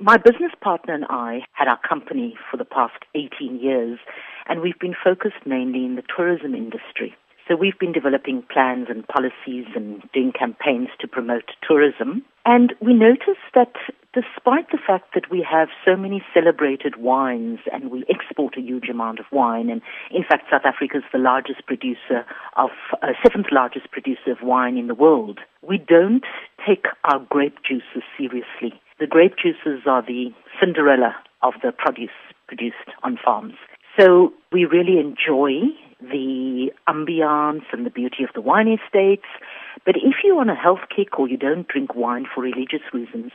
My business partner and I had our company for the past 18 years, and we've been focused mainly in the tourism industry. So we've been developing plans and policies and doing campaigns to promote tourism. And we noticed that despite the fact that we have so many celebrated wines and we export a huge amount of wine, and in fact, South Africa is the largest producer of, uh, seventh largest producer of wine in the world, we don't take our grape juices seriously. The grape juices are the Cinderella of the produce produced on farms. So we really enjoy the ambiance and the beauty of the wine estates. But if you're on a health kick or you don't drink wine for religious reasons,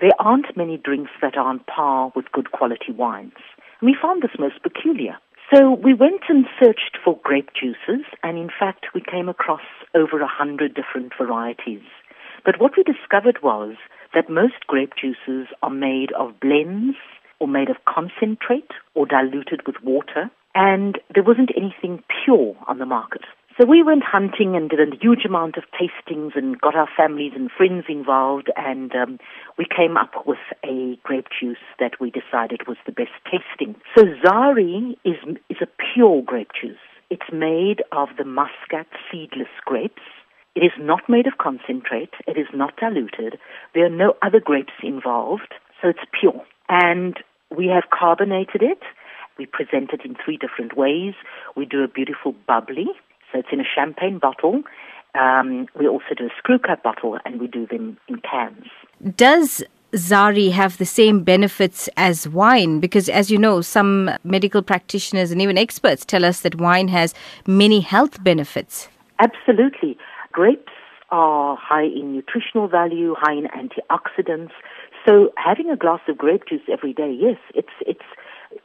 there aren't many drinks that are on par with good quality wines. And we found this most peculiar. So we went and searched for grape juices, and in fact, we came across over a hundred different varieties. But what we discovered was that most grape juices are made of blends or made of concentrate or diluted with water and there wasn't anything pure on the market. So we went hunting and did a huge amount of tastings and got our families and friends involved, and um, we came up with a grape juice that we decided was the best tasting. So Zari is is a pure grape juice. It's made of the muscat seedless grapes. It is not made of concentrate. It is not diluted. There are no other grapes involved, so it's pure. And we have carbonated it we present it in three different ways. We do a beautiful bubbly, so it's in a champagne bottle. Um, we also do a screw cap bottle, and we do them in cans. Does Zari have the same benefits as wine? Because, as you know, some medical practitioners and even experts tell us that wine has many health benefits. Absolutely. Grapes are high in nutritional value, high in antioxidants. So having a glass of grape juice every day, yes, it's it's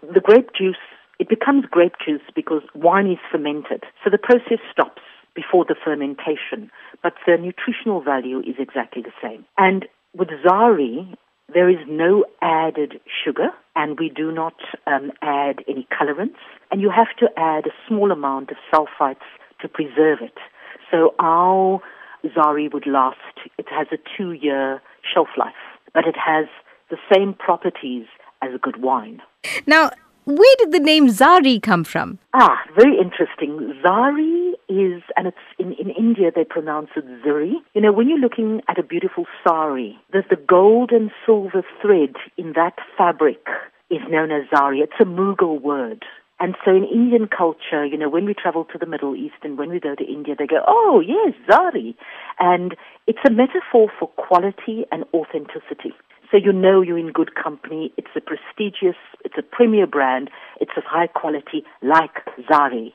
the grape juice, it becomes grape juice because wine is fermented. So the process stops before the fermentation, but the nutritional value is exactly the same. And with Zari, there is no added sugar, and we do not um, add any colorants, and you have to add a small amount of sulfites to preserve it. So our Zari would last, it has a two year shelf life, but it has the same properties as a good wine. Now, where did the name Zari come from? Ah, very interesting. Zari is, and it's in, in India they pronounce it Zuri. You know, when you're looking at a beautiful sari, there's the gold and silver thread in that fabric is known as Zari. It's a Mughal word. And so in Indian culture, you know, when we travel to the Middle East and when we go to India, they go, oh, yes, Zari. And it's a metaphor for quality and authenticity. So you know you're in good company. It's a prestigious, it's a premier brand. It's of high quality, like Zari.